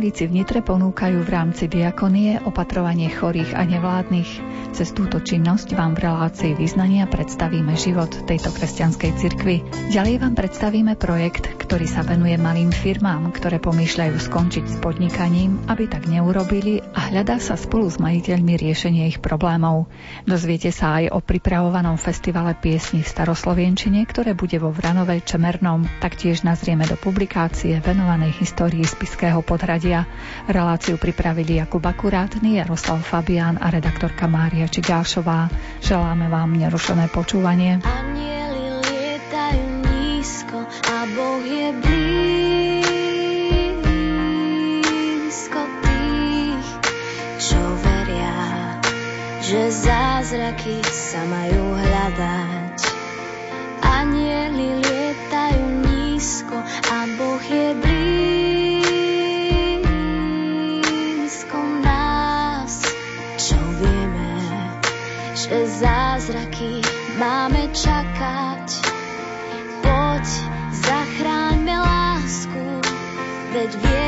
Evanílici v Nitre ponúkajú v rámci diakonie opatrovanie chorých a nevládnych. Cez túto činnosť vám v relácii význania predstavíme život tejto kresťanskej cirkvi. Ďalej vám predstavíme projekt, ktorý sa venuje malým firmám, ktoré pomýšľajú skončiť s podnikaním, aby tak neurobili a hľadá sa spolu s majiteľmi riešenie ich problémov. Dozviete sa aj o pripravovanom festivale piesní v staroslovienčine, ktoré bude vo Vranovej Čemernom. Taktiež nazrieme do publikácie venovanej histórii spiského podhradia. Reláciu pripravili Jakub Akurátny, Jaroslav Fabián a redaktorka Mária Čigášová. Želáme vám nerušené počúvanie. Nízko a Boh je blízko tých, čo veria, že zázraky sa majú hľadať. Anieli lietajú nízko a Boh je blízko nás, čo vieme, že zázraky máme čakať. Veď vieš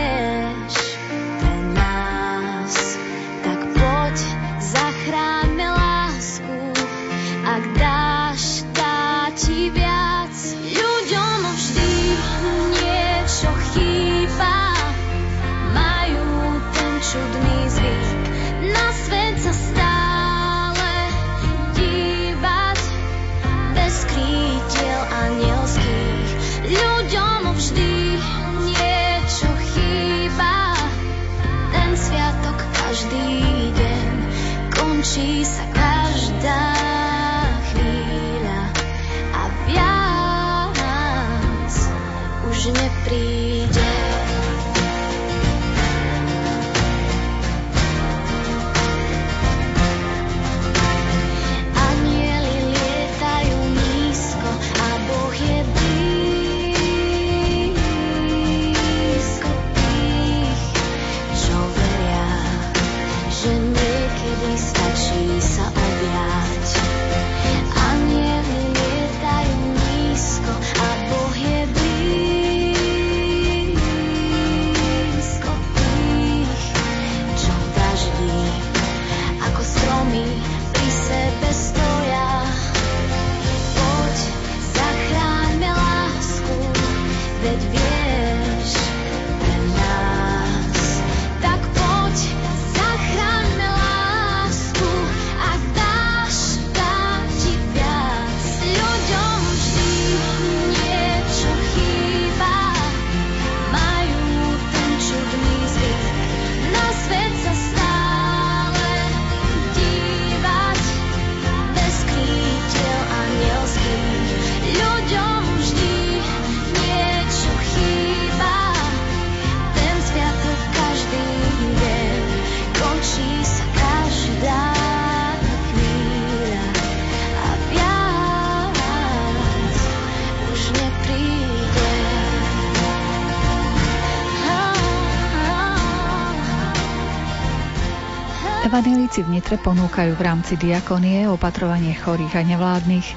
v Nitre ponúkajú v rámci diakonie opatrovanie chorých a nevládnych.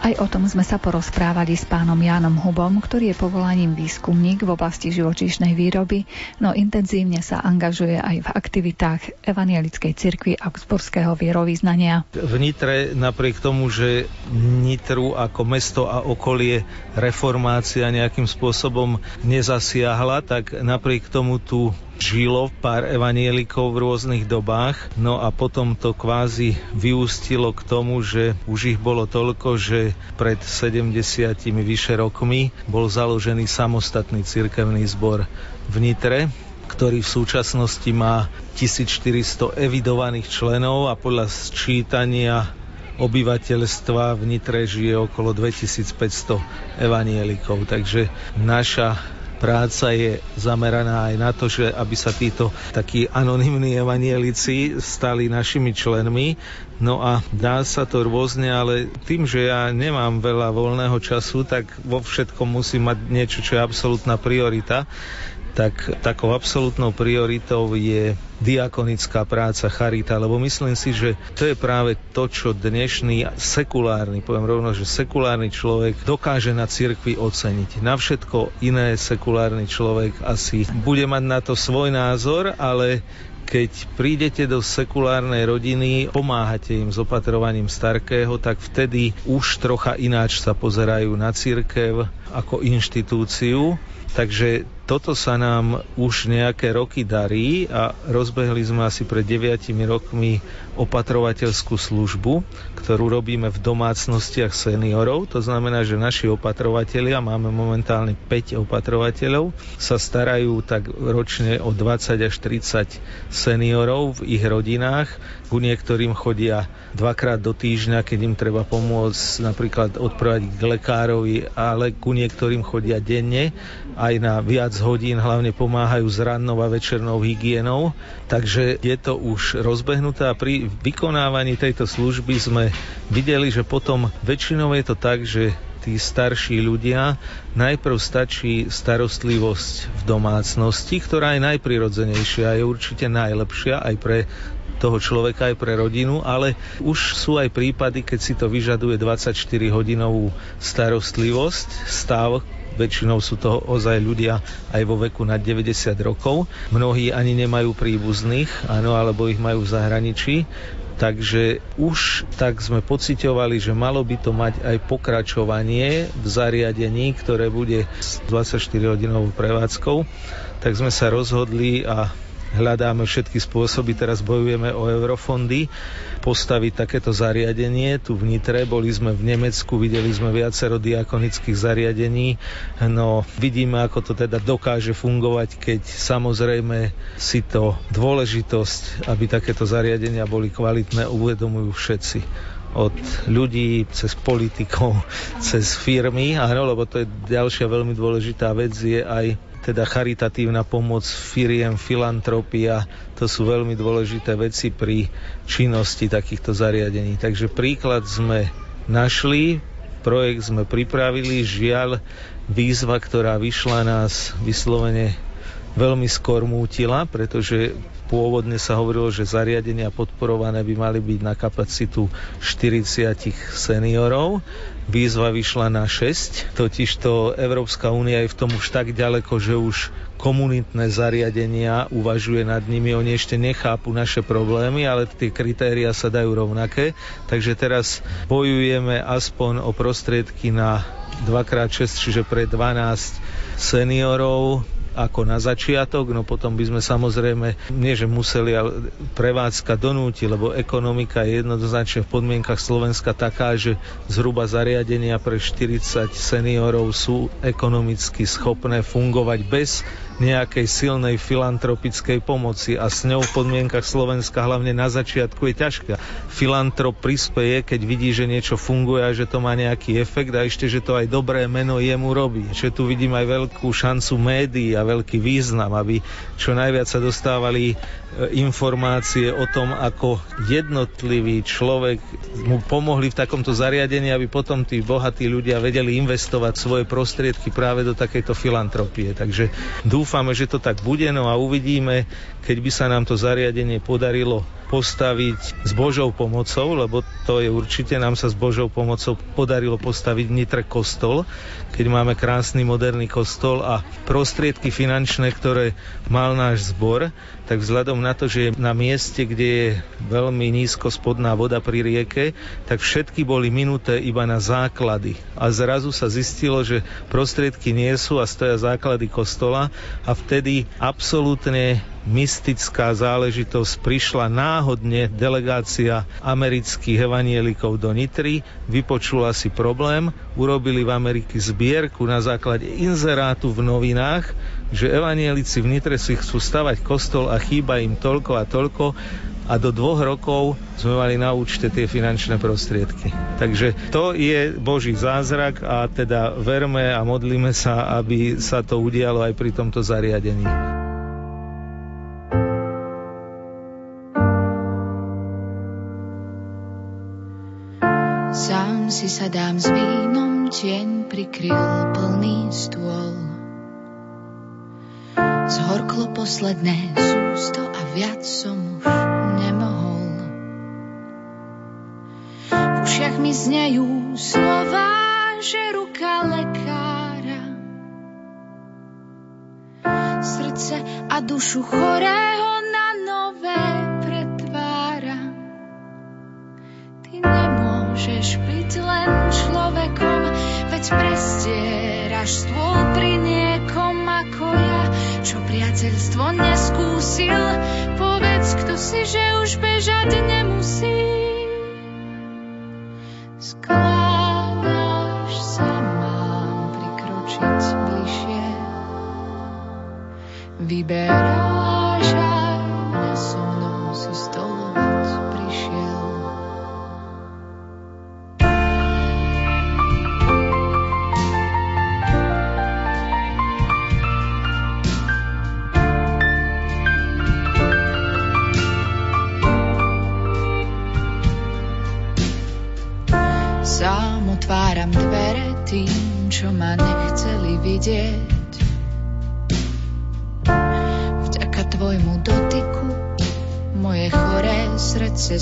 Aj o tom sme sa porozprávali s pánom Jánom Hubom, ktorý je povolaním výskumník v oblasti živočíšnej výroby, no intenzívne sa angažuje aj v aktivitách Evangelickej cirkvi Augsburského vierovýznania. V Nitre napriek tomu, že Nitru ako mesto a okolie reformácia nejakým spôsobom nezasiahla, tak napriek tomu tu žilo pár evanielikov v rôznych dobách, no a potom to kvázi vyústilo k tomu, že už ich bolo toľko, že pred 70 vyše rokmi bol založený samostatný cirkevný zbor v Nitre, ktorý v súčasnosti má 1400 evidovaných členov a podľa sčítania obyvateľstva v Nitre žije okolo 2500 evanielikov. Takže naša práca je zameraná aj na to, že aby sa títo takí anonimní evanielici stali našimi členmi. No a dá sa to rôzne, ale tým, že ja nemám veľa voľného času, tak vo všetkom musím mať niečo, čo je absolútna priorita. Tak takou absolútnou prioritou je diakonická práca, charita, lebo myslím si, že to je práve to, čo dnešný sekulárny, poviem rovno, že sekulárny človek dokáže na cirkvi oceniť. Na všetko iné sekulárny človek asi bude mať na to svoj názor, ale keď prídete do sekulárnej rodiny, pomáhate im s opatrovaním starkého, tak vtedy už trocha ináč sa pozerajú na církev ako inštitúciu. Takže toto sa nám už nejaké roky darí a rozbehli sme asi pred 9 rokmi opatrovateľskú službu, ktorú robíme v domácnostiach seniorov. To znamená, že naši opatrovatelia, máme momentálne 5 opatrovateľov, sa starajú tak ročne o 20 až 30 seniorov v ich rodinách. Ku niektorým chodia dvakrát do týždňa, keď im treba pomôcť napríklad odprávať k lekárovi, ale ku niektorým chodia denne aj na viac hodín, hlavne pomáhajú s rannou a večernou hygienou. Takže je to už rozbehnuté a pri vykonávaní tejto služby sme videli, že potom väčšinou je to tak, že tí starší ľudia, najprv stačí starostlivosť v domácnosti, ktorá je najprirodzenejšia a je určite najlepšia aj pre toho človeka aj pre rodinu, ale už sú aj prípady, keď si to vyžaduje 24-hodinovú starostlivosť, stav, väčšinou sú to ozaj ľudia aj vo veku nad 90 rokov. Mnohí ani nemajú príbuzných, áno, alebo ich majú v zahraničí. Takže už tak sme pocitovali, že malo by to mať aj pokračovanie v zariadení, ktoré bude s 24-hodinovou prevádzkou. Tak sme sa rozhodli a hľadáme všetky spôsoby, teraz bojujeme o eurofondy, postaviť takéto zariadenie tu v Nitre. Boli sme v Nemecku, videli sme viacero diakonických zariadení. No vidíme, ako to teda dokáže fungovať, keď samozrejme si to dôležitosť, aby takéto zariadenia boli kvalitné, uvedomujú všetci od ľudí, cez politikov, cez firmy, áno, lebo to je ďalšia veľmi dôležitá vec, je aj teda charitatívna pomoc firiem, filantropia, to sú veľmi dôležité veci pri činnosti takýchto zariadení. Takže príklad sme našli, projekt sme pripravili, žiaľ výzva, ktorá vyšla nás vyslovene veľmi skôr mútila, pretože pôvodne sa hovorilo, že zariadenia podporované by mali byť na kapacitu 40 seniorov. Výzva vyšla na 6, totižto Európska únia je v tom už tak ďaleko, že už komunitné zariadenia uvažuje nad nimi, oni ešte nechápu naše problémy, ale tie kritéria sa dajú rovnaké. Takže teraz bojujeme aspoň o prostriedky na 2x6, čiže pre 12 seniorov, ako na začiatok, no potom by sme samozrejme, nie že museli, ale prevádzka donúti, lebo ekonomika je jednoznačne v podmienkach Slovenska taká, že zhruba zariadenia pre 40 seniorov sú ekonomicky schopné fungovať bez nejakej silnej filantropickej pomoci a s ňou v podmienkach Slovenska hlavne na začiatku je ťažká. Filantrop prispeje, keď vidí, že niečo funguje a že to má nejaký efekt a ešte, že to aj dobré meno jemu robí. Že tu vidím aj veľkú šancu médií a veľký význam, aby čo najviac sa dostávali informácie o tom, ako jednotlivý človek mu pomohli v takomto zariadení, aby potom tí bohatí ľudia vedeli investovať svoje prostriedky práve do takejto filantropie. Takže dúfam, dúfame, že to tak bude, no a uvidíme, keď by sa nám to zariadenie podarilo postaviť s Božou pomocou, lebo to je určite, nám sa s Božou pomocou podarilo postaviť Nitre kostol, keď máme krásny moderný kostol a prostriedky finančné, ktoré mal náš zbor, tak vzhľadom na to, že je na mieste, kde je veľmi nízko spodná voda pri rieke, tak všetky boli minuté iba na základy. A zrazu sa zistilo, že prostriedky nie sú a stoja základy kostola a vtedy absolútne mystická záležitosť. Prišla náhodne delegácia amerických evanielikov do Nitry, vypočula si problém, urobili v Amerike zbierku na základe inzerátu v novinách, že evanielici v Nitre si chcú stavať kostol a chýba im toľko a toľko a do dvoch rokov sme mali na účte tie finančné prostriedky. Takže to je Boží zázrak a teda verme a modlíme sa, aby sa to udialo aj pri tomto zariadení. Si sadám s vínom, tieň prikryl plný stôl. Zhorklo posledné sústo a viac som už nemohol. V ušiach mi znejú slova, že ruka lekára srdce a dušu chorého nemôžeš byť len človekom, veď prestieraš stôl pri niekom ako ja, čo priateľstvo neskúsil. Povedz, kto si, že už bežať nemusí. Skláňaš sa, mám prikročiť bližšie. Vyberáš mňa so mnou si stolovať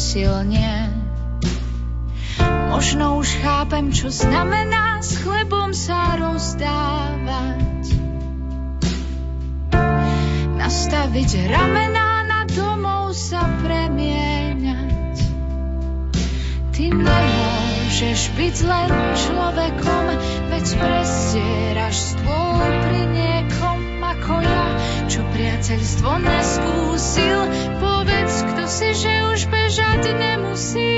silnie. Možno už chápem, čo znamená s chlebom sa rozdávať. Nastaviť ramená na domov sa premieňať. Ty nemôžeš byť len človekom, veď prestieraš stôl pri niekom ako ja, čo priateľstvo neskúsil. Povedz, kto si, že už bežať nemusí.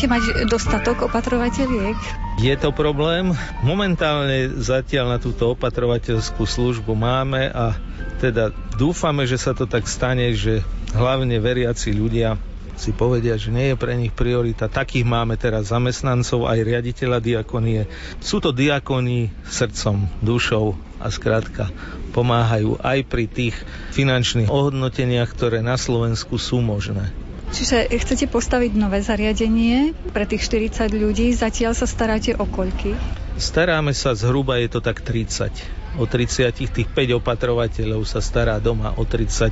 Budete mať dostatok opatrovateľiek? Je to problém. Momentálne zatiaľ na túto opatrovateľskú službu máme a teda dúfame, že sa to tak stane, že hlavne veriaci ľudia si povedia, že nie je pre nich priorita. Takých máme teraz zamestnancov, aj riaditeľa diakonie. Sú to diakoni srdcom, dušou a skrátka pomáhajú aj pri tých finančných ohodnoteniach, ktoré na Slovensku sú možné. Čiže chcete postaviť nové zariadenie pre tých 40 ľudí, zatiaľ sa staráte o koľky? Staráme sa zhruba, je to tak 30. O 30, tých 5 opatrovateľov sa stará doma o 30.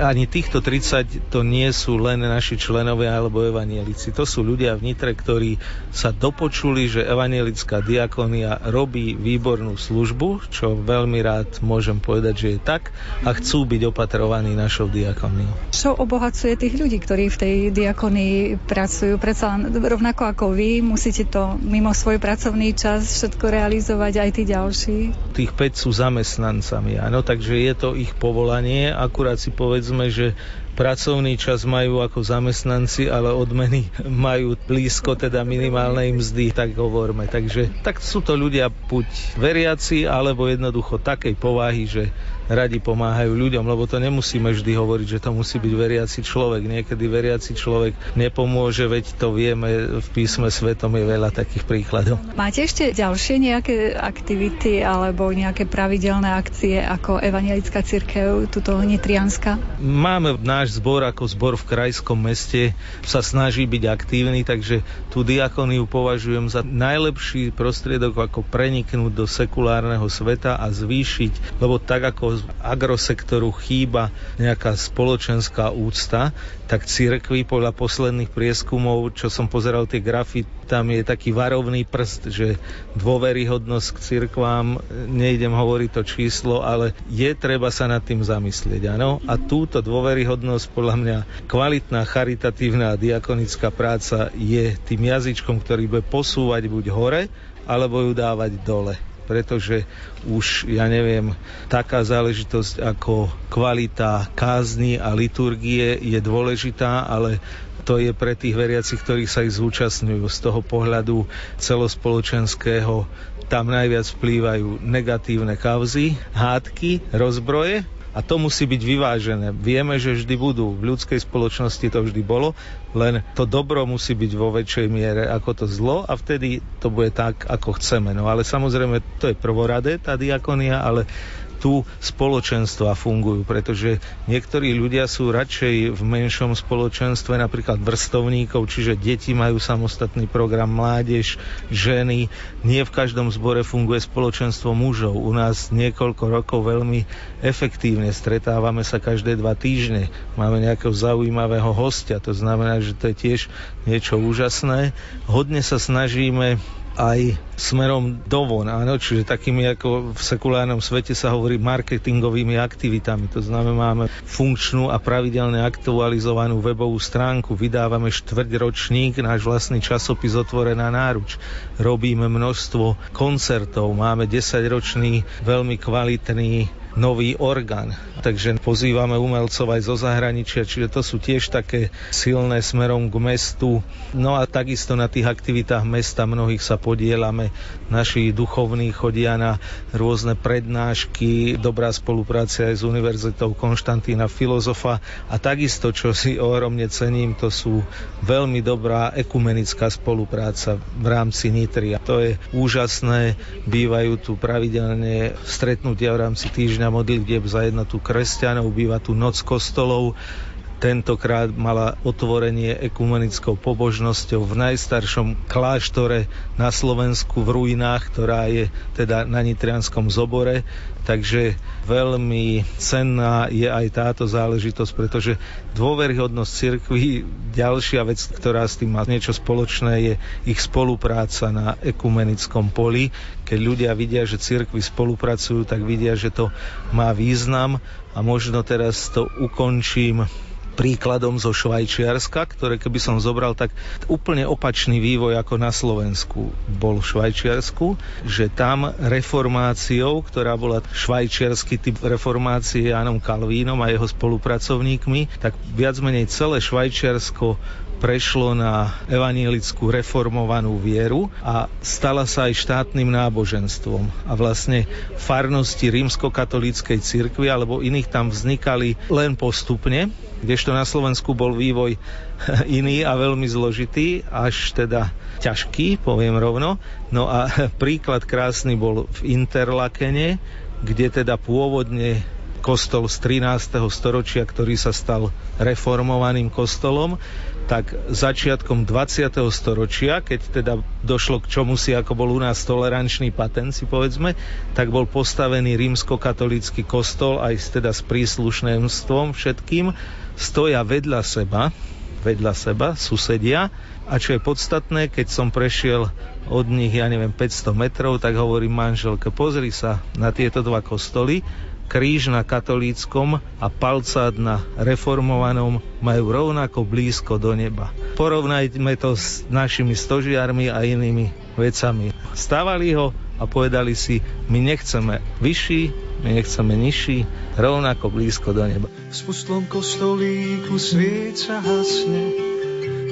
Ani týchto 30 to nie sú len naši členovia alebo evanielici. To sú ľudia v Nitre, ktorí sa dopočuli, že evanielická diakonia robí výbornú službu, čo veľmi rád môžem povedať, že je tak a chcú byť opatrovaní našou diakoniou. Čo obohacuje tých ľudí, ktorí v tej diakonii pracujú? Predsa rovnako ako vy, musíte to mimo svoj pracovný čas všetko realizovať aj tí ďalší? Tých 5 sú zamestnancami, áno, takže je to ich povolanie, akurát si povedzme, že pracovný čas majú ako zamestnanci, ale odmeny majú blízko teda minimálnej mzdy, tak hovorme. Takže tak sú to ľudia buď veriaci, alebo jednoducho takej povahy, že radi pomáhajú ľuďom, lebo to nemusíme vždy hovoriť, že to musí byť veriaci človek. Niekedy veriaci človek nepomôže, veď to vieme, v písme svetom je veľa takých príkladov. Máte ešte ďalšie nejaké aktivity alebo nejaké pravidelné akcie ako Evangelická církev, tuto Nitrianska? Máme náš zbor ako zbor v krajskom meste, sa snaží byť aktívny, takže tú diakoniu považujem za najlepší prostriedok, ako preniknúť do sekulárneho sveta a zvýšiť, lebo tak ako z agrosektoru chýba nejaká spoločenská úcta, tak cirkvi podľa posledných prieskumov, čo som pozeral tie grafy, tam je taký varovný prst, že dôveryhodnosť k cirkvám, nejdem hovoriť to číslo, ale je treba sa nad tým zamyslieť, áno? A túto dôveryhodnosť, podľa mňa, kvalitná, charitatívna diakonická práca je tým jazyčkom, ktorý bude posúvať buď hore, alebo ju dávať dole. Pretože už, ja neviem, taká záležitosť ako kvalita kázni a liturgie je dôležitá, ale to je pre tých veriacich, ktorí sa ich zúčastňujú. Z toho pohľadu celospoločenského tam najviac vplývajú negatívne kauzy, hádky, rozbroje a to musí byť vyvážené. Vieme, že vždy budú. V ľudskej spoločnosti to vždy bolo, len to dobro musí byť vo väčšej miere ako to zlo a vtedy to bude tak, ako chceme. No ale samozrejme, to je prvoradé, tá diakonia, ale tu spoločenstva fungujú, pretože niektorí ľudia sú radšej v menšom spoločenstve, napríklad vrstovníkov, čiže deti majú samostatný program, mládež, ženy. Nie v každom zbore funguje spoločenstvo mužov. U nás niekoľko rokov veľmi efektívne stretávame sa každé dva týždne. Máme nejakého zaujímavého hostia, to znamená, že to je tiež niečo úžasné. Hodne sa snažíme aj smerom dovon, áno, čiže takými ako v sekulárnom svete sa hovorí marketingovými aktivitami. To znamená, máme funkčnú a pravidelne aktualizovanú webovú stránku, vydávame štvrťročník, náš vlastný časopis Otvorená náruč, robíme množstvo koncertov, máme 10-ročný veľmi kvalitný nový orgán. Takže pozývame umelcov aj zo zahraničia, čiže to sú tiež také silné smerom k mestu. No a takisto na tých aktivitách mesta mnohých sa podielame. Naši duchovní chodia na rôzne prednášky, dobrá spolupráca aj s Univerzitou Konštantína Filozofa a takisto, čo si ohromne cením, to sú veľmi dobrá ekumenická spolupráca v rámci Nitry. A to je úžasné, bývajú tu pravidelne stretnutia v rámci týždňa na modlitbieb za jednotu kresťanov, býva tu noc kostolov, tentokrát mala otvorenie ekumenickou pobožnosťou v najstaršom kláštore na Slovensku v ruinách, ktorá je teda na Nitrianskom zobore. Takže veľmi cenná je aj táto záležitosť, pretože dôveryhodnosť cirkvi, ďalšia vec, ktorá s tým má niečo spoločné, je ich spolupráca na ekumenickom poli. Keď ľudia vidia, že cirkvi spolupracujú, tak vidia, že to má význam a možno teraz to ukončím príkladom zo Švajčiarska, ktoré keby som zobral, tak úplne opačný vývoj ako na Slovensku bol v Švajčiarsku, že tam reformáciou, ktorá bola švajčiarsky typ reformácie Jánom Kalvínom a jeho spolupracovníkmi, tak viac menej celé Švajčiarsko prešlo na evanielickú reformovanú vieru a stala sa aj štátnym náboženstvom. A vlastne farnosti rímskokatolíckej cirkvi alebo iných tam vznikali len postupne, kdežto na Slovensku bol vývoj iný a veľmi zložitý, až teda ťažký, poviem rovno. No a príklad krásny bol v Interlakene, kde teda pôvodne kostol z 13. storočia, ktorý sa stal reformovaným kostolom, tak začiatkom 20. storočia, keď teda došlo k čomu si, ako bol u nás tolerančný patent, si povedzme, tak bol postavený rímskokatolícky kostol aj teda s príslušnenstvom všetkým, stoja vedľa seba, vedľa seba, susedia, a čo je podstatné, keď som prešiel od nich, ja neviem, 500 metrov, tak hovorím manželke, pozri sa na tieto dva kostoly, kríž na katolíckom a palcát na reformovanom majú rovnako blízko do neba. Porovnajme to s našimi stožiarmi a inými vecami. Stávali ho a povedali si, my nechceme vyšší, my nechceme nižší, rovnako blízko do neba. V spustlom kostolíku svieca hasne,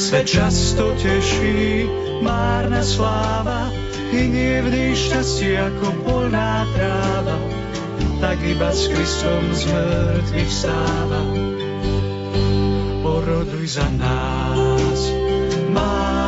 svet často teší, márna sláva, i nie vždy šťastie ako polná tráva tak iba s Kristom z mŕtvych vstáva. Poroduj za nás, Mária,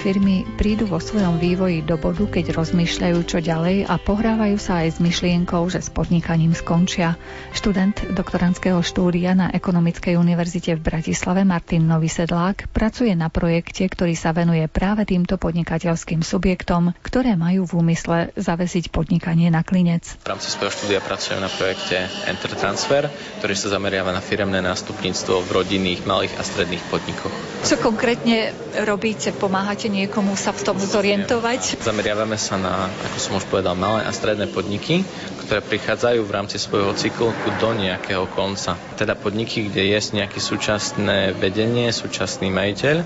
firmy prídu vo svojom vývoji do bodu, keď rozmýšľajú čo ďalej a pohrávajú sa aj s myšlienkou, že s podnikaním skončia. Študent doktorandského štúdia na Ekonomickej univerzite v Bratislave Martin Nový Sedlák pracuje na projekte, ktorý sa venuje práve týmto podnikateľským subjektom, ktoré majú v úmysle zavesiť podnikanie na klinec. V rámci svojho štúdia pracujem na projekte Enter Transfer, ktorý sa zameriava na firemné nástupníctvo v rodinných, malých a stredných podnikoch. Čo konkrétne robíte? Pomáhate niekomu sa v tom zorientovať? Zameriavame sa na, ako som už povedal, malé a stredné podniky, ktoré prichádzajú v rámci svojho cyklu do nejakého konca. Teda podniky, kde je nejaké súčasné vedenie, súčasný majiteľ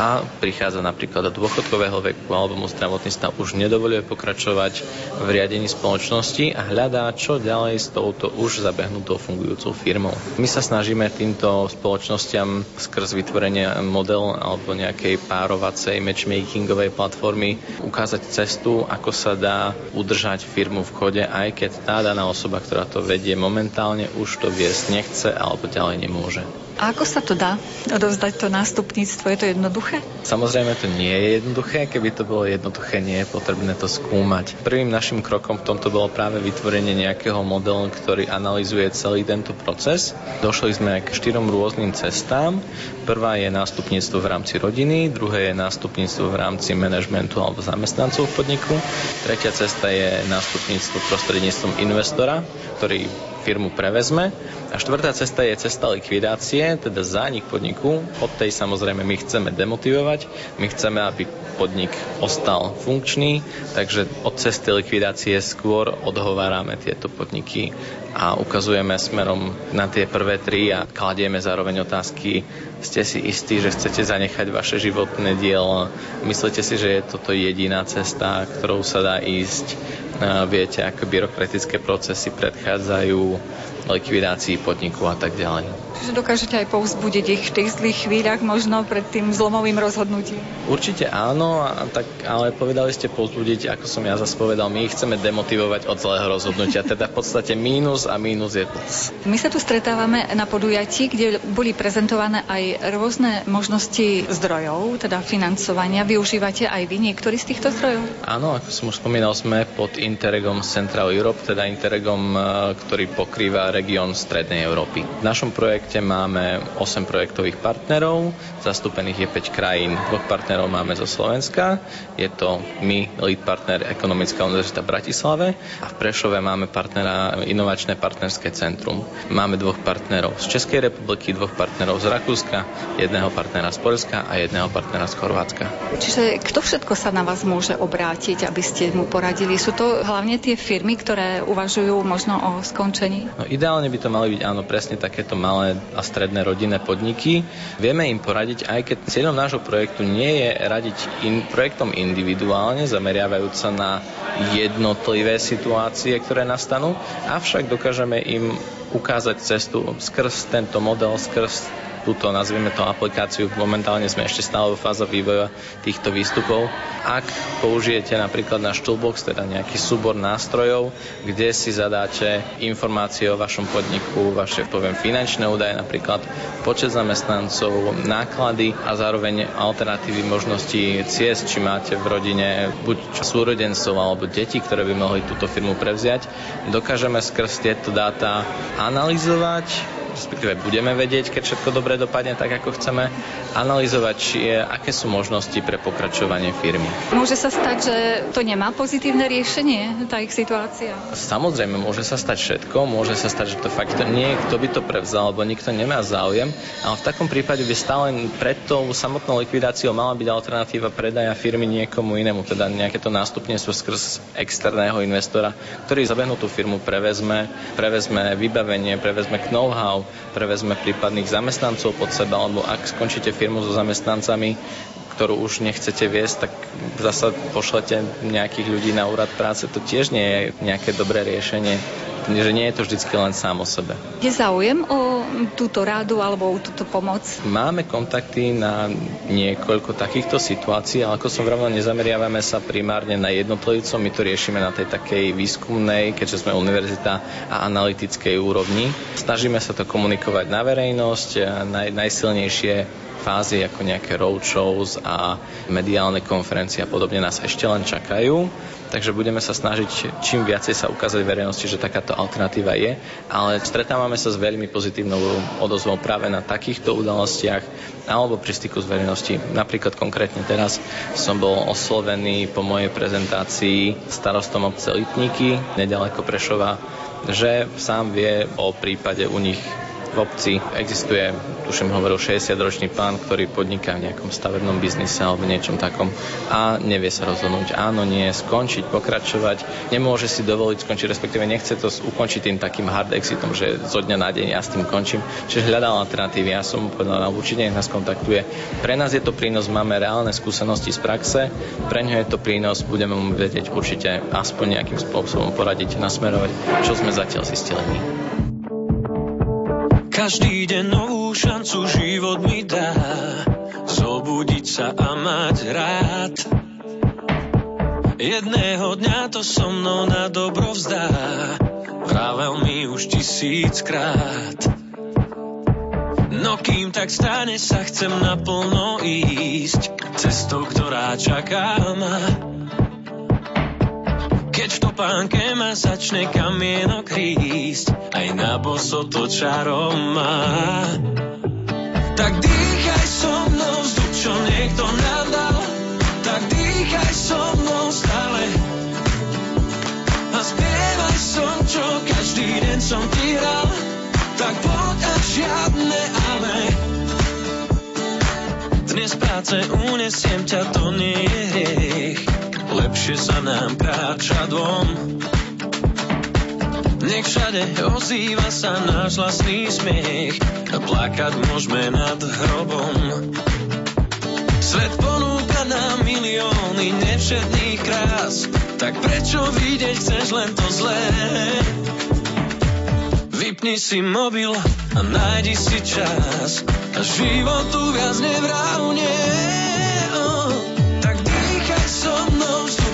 a prichádza napríklad do dôchodkového veku alebo mu zdravotný stav už nedovoluje pokračovať v riadení spoločnosti a hľadá, čo ďalej s touto už zabehnutou fungujúcou firmou. My sa snažíme týmto spoločnostiam skrz vytvorenie model alebo nejakej párovacej matchmakingovej platformy ukázať cestu, ako sa dá udržať firmu v chode, aj keď tá daná osoba, ktorá to vedie momentálne, už to viesť nechce alebo ďalej nemôže. A ako sa to dá odovzdať to nástupníctvo? Je to jednoduché? Samozrejme to nie je jednoduché, keby to bolo jednoduché, nie je potrebné to skúmať. Prvým našim krokom v tomto bolo práve vytvorenie nejakého modelu, ktorý analizuje celý tento proces. Došli sme k štyrom rôznym cestám. Prvá je nástupníctvo v rámci rodiny, druhé je nástupníctvo v rámci manažmentu alebo zamestnancov v podniku, tretia cesta je nástupníctvo prostredníctvom investora, ktorý firmu prevezme. A štvrtá cesta je cesta likvidácie, teda zánik podniku. Od tej samozrejme my chceme demotivovať, my chceme, aby podnik ostal funkčný, takže od cesty likvidácie skôr odhovárame tieto podniky a ukazujeme smerom na tie prvé tri a kladieme zároveň otázky, ste si istí, že chcete zanechať vaše životné dielo, myslíte si, že je toto jediná cesta, ktorou sa dá ísť, viete, ako byrokratické procesy predchádzajú likvidácii podniku a tak ďalej. Čiže dokážete aj povzbudiť ich v tých zlých chvíľach, možno pred tým zlomovým rozhodnutím? Určite áno, a tak, ale povedali ste povzbudiť, ako som ja zase povedal, my ich chceme demotivovať od zlého rozhodnutia, teda v podstate mínus a mínus je plus. My sa tu stretávame na podujatí, kde boli prezentované aj rôzne možnosti zdrojov, teda financovania. Využívate aj vy niektorý z týchto zdrojov? Áno, ako som už spomínal, sme pod Interregom Central Europe, teda Interregom, ktorý pokrýva región Strednej Európy. V našom projekte máme 8 projektových partnerov, zastúpených je 5 krajín. Dvoch partnerov máme zo Slovenska, je to my, lead partner Ekonomická univerzita v Bratislave a v Prešove máme partnera Inovačné partnerské centrum. Máme dvoch partnerov z Českej republiky, dvoch partnerov z Rakúska, jedného partnera z Polska a jedného partnera z Chorvátska. Čiže kto všetko sa na vás môže obrátiť, aby ste mu poradili? Sú to hlavne tie firmy, ktoré uvažujú možno o skončení? No, ideálne by to mali byť áno presne takéto malé a stredné rodinné podniky. Vieme im poradiť, aj keď cieľom nášho projektu nie je radiť in, projektom individuálne, zameriavajúc sa na jednotlivé situácie, ktoré nastanú, avšak dokážeme im ukázať cestu skrz tento model, skrz túto, nazvieme to aplikáciu, momentálne sme ešte stále vo fáze vývoja týchto výstupov. Ak použijete napríklad náš toolbox, teda nejaký súbor nástrojov, kde si zadáte informácie o vašom podniku, vaše, poviem, finančné údaje, napríklad počet zamestnancov, náklady a zároveň alternatívy možnosti ciest, či máte v rodine buď súrodencov alebo deti, ktoré by mohli túto firmu prevziať. Dokážeme skrz tieto dáta analyzovať, respektíve budeme vedieť, keď všetko dobre dopadne tak, ako chceme, analyzovať, či je, aké sú možnosti pre pokračovanie firmy. Môže sa stať, že to nemá pozitívne riešenie, tá ich situácia? Samozrejme, môže sa stať všetko, môže sa stať, že to fakt nie, kto by to prevzal, lebo nikto nemá záujem, ale v takom prípade by stále pred tou samotnou likvidáciou mala byť alternatíva predaja firmy niekomu inému, teda nejaké to nástupníctvo skrz externého investora, ktorý zabehnutú firmu prevezme, prevezme vybavenie, prevezme know-how, prevezme prípadných zamestnancov pod seba, alebo ak skončíte firmu so zamestnancami, ktorú už nechcete viesť, tak zase pošlete nejakých ľudí na úrad práce. To tiež nie je nejaké dobré riešenie že nie je to vždy len sám o sebe. Je záujem o túto rádu alebo o túto pomoc? Máme kontakty na niekoľko takýchto situácií, ale ako som vravel, nezameriavame sa primárne na jednotlivcov, my to riešime na tej takej výskumnej, keďže sme univerzita a analytickej úrovni. Snažíme sa to komunikovať na verejnosť, naj, najsilnejšie fázy ako nejaké roadshows a mediálne konferencie a podobne nás ešte len čakajú. Takže budeme sa snažiť čím viacej sa ukázať verejnosti, že takáto alternatíva je, ale stretávame sa s veľmi pozitívnou odozvou práve na takýchto udalostiach alebo pri styku s verejnosti. Napríklad konkrétne teraz som bol oslovený po mojej prezentácii starostom obce Litníky, nedaleko Prešova, že sám vie o prípade u nich v obci existuje, tuším hovoril, 60-ročný pán, ktorý podniká v nejakom stavebnom biznise alebo niečom takom a nevie sa rozhodnúť áno, nie, skončiť, pokračovať. Nemôže si dovoliť skončiť, respektíve nechce to ukončiť tým takým hard exitom, že zo dňa na deň ja s tým končím. Čiže hľadal alternatívy. Ja som mu povedal, no, určite nech nás kontaktuje. Pre nás je to prínos, máme reálne skúsenosti z praxe, pre ňo je to prínos, budeme mu vedieť určite aspoň nejakým spôsobom poradiť, nasmerovať, čo sme zatiaľ zistili. Každý deň novú šancu život mi dá. Zobudiť sa a mať rád. Jedného dňa to so mnou na dobro vzdá. Vravel mi už tisíckrát. No kým tak stane sa chcem naplno ísť. Cestou, ktorá čaká ma keď v topánke ma začne kamienok rísť, aj na boso to čarom má. Tak dýchaj so mnou vzduch, čo niekto nám dal, tak dýchaj so mnou stále. A spievaj som, čo každý deň som ti hral, tak poď a žiadne ale. Dnes práce unesiem ťa, to nie je hriech lepšie sa nám kráča dvom. Nech všade ozýva sa náš vlastný smiech plakať môžeme nad hrobom. Svet ponúka nám milióny nevšetných krás, tak prečo vidieť chceš len to zlé? Vypni si mobil a nájdi si čas a životu viac nevrávne.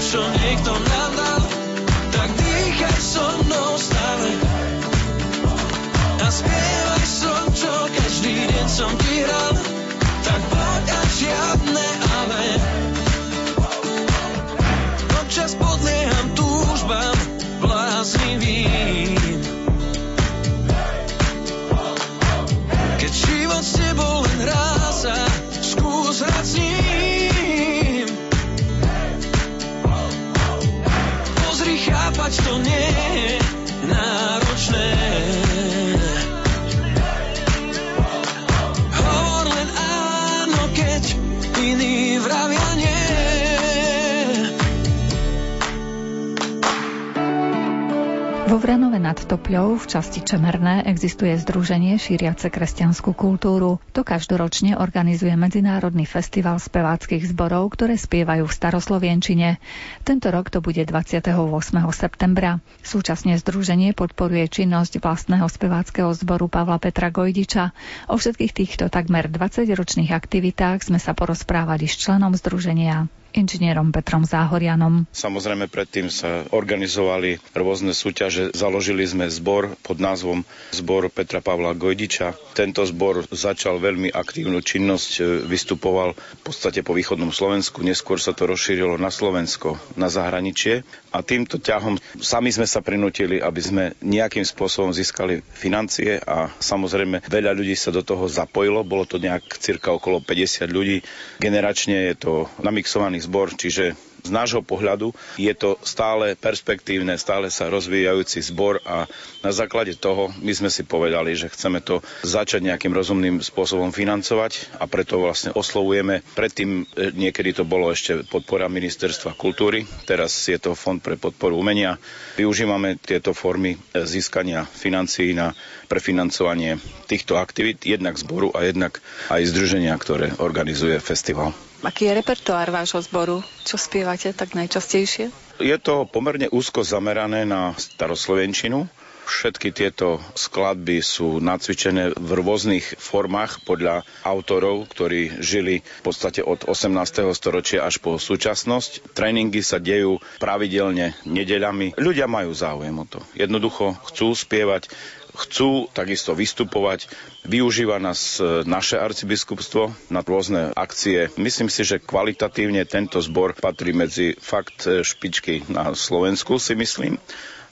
Čo niekto nám dal, tak dýchaj so mnou stále. A spievaj som, čo každý deň som ti hral, tak poď a žiadne ale. Občas podlieham túžbám bláznivým. Keď život s tebou len ráza, to nie je náročné. Hovor len áno, keď iní vravia nie. Vo Vranove nad Topľou v časti Čemerné existuje združenie šíriace kresťanskú kultúru. To každoročne organizuje Medzinárodný festival speváckých zborov, ktoré spievajú v staroslovienčine. Tento rok to bude 28. septembra. Súčasne združenie podporuje činnosť vlastného speváckého zboru Pavla Petra Gojdiča. O všetkých týchto takmer 20-ročných aktivitách sme sa porozprávali s členom združenia inžinierom Petrom Záhorianom. Samozrejme predtým sa organizovali rôzne súťaže. Založili sme zbor pod názvom Zbor Petra Pavla Gojdiča. Tento zbor začal veľmi aktívnu činnosť, e, vystupoval v podstate po východnom Slovensku, neskôr sa to rozšírilo na Slovensko, na zahraničie a týmto ťahom sami sme sa prinútili, aby sme nejakým spôsobom získali financie a samozrejme veľa ľudí sa do toho zapojilo, bolo to nejak cirka okolo 50 ľudí. Generačne je to namixovaný zbor, čiže z nášho pohľadu je to stále perspektívne, stále sa rozvíjajúci zbor a na základe toho my sme si povedali, že chceme to začať nejakým rozumným spôsobom financovať a preto vlastne oslovujeme. Predtým e, niekedy to bolo ešte podpora ministerstva kultúry, teraz je to Fond pre podporu umenia. Využívame tieto formy e, získania financií na prefinancovanie týchto aktivít, jednak zboru a jednak aj združenia, ktoré organizuje festival. Aký je repertoár vášho zboru? Čo spievate tak najčastejšie? Je to pomerne úzko zamerané na staroslovenčinu. Všetky tieto skladby sú nacvičené v rôznych formách podľa autorov, ktorí žili v podstate od 18. storočia až po súčasnosť. Tréningy sa dejú pravidelne nedeľami. Ľudia majú záujem o to. Jednoducho chcú spievať, chcú takisto vystupovať. Využíva nás e, naše arcibiskupstvo na rôzne akcie. Myslím si, že kvalitatívne tento zbor patrí medzi fakt e, špičky na Slovensku, si myslím.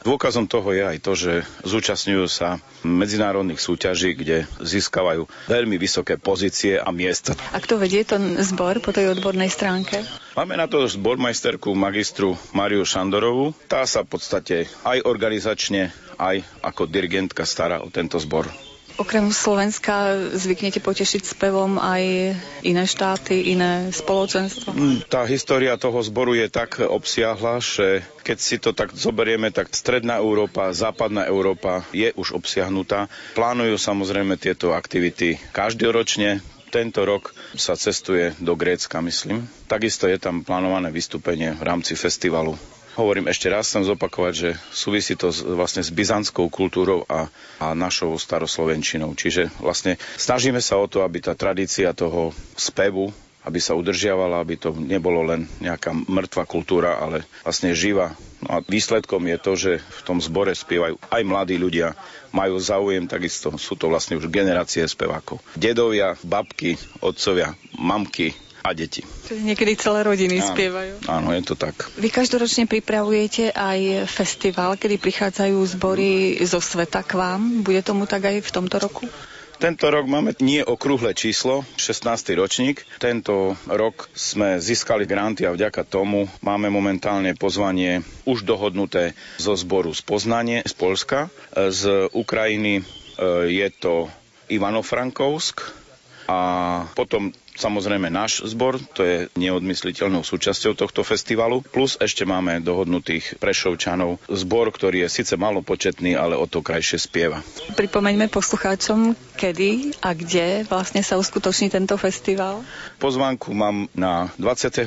Dôkazom toho je aj to, že zúčastňujú sa medzinárodných súťaží, kde získavajú veľmi vysoké pozície a miesta. A kto vedie ten zbor po tej odbornej stránke? Máme na to zbormajsterku magistru Mariu Šandorovú. Tá sa v podstate aj organizačne, aj ako dirigentka stará o tento zbor. Okrem Slovenska zvyknete potešiť spevom aj iné štáty, iné spoločenstva? Mm, tá história toho zboru je tak obsiahla, že keď si to tak zoberieme, tak stredná Európa, západná Európa je už obsiahnutá. Plánujú samozrejme tieto aktivity každoročne, tento rok sa cestuje do Grécka, myslím. Takisto je tam plánované vystúpenie v rámci festivalu Hovorím ešte raz, chcem zopakovať, že súvisí to s, vlastne s byzantskou kultúrou a, a našou staroslovenčinou. Čiže vlastne snažíme sa o to, aby tá tradícia toho spevu aby sa udržiavala, aby to nebolo len nejaká mŕtva kultúra, ale vlastne živá. No a výsledkom je to, že v tom zbore spievajú aj mladí ľudia, majú záujem, takisto sú to vlastne už generácie spevákov. Dedovia, babky, otcovia, mamky, a deti. Čiže niekedy celé rodiny áno, spievajú. Áno, je to tak. Vy každoročne pripravujete aj festival, kedy prichádzajú zbory zo sveta k vám. Bude tomu tak aj v tomto roku? Tento rok máme nie okrúhle číslo, 16. ročník. Tento rok sme získali granty a vďaka tomu máme momentálne pozvanie už dohodnuté zo zboru z Poznanie, z Polska. Z Ukrajiny e, je to Ivano-Frankovsk a potom Samozrejme náš zbor, to je neodmysliteľnou súčasťou tohto festivalu, plus ešte máme dohodnutých prešovčanov zbor, ktorý je síce malopočetný, ale o to krajšie spieva. Pripomeňme poslucháčom, kedy a kde vlastne sa uskutoční tento festival. Pozvánku mám na 28.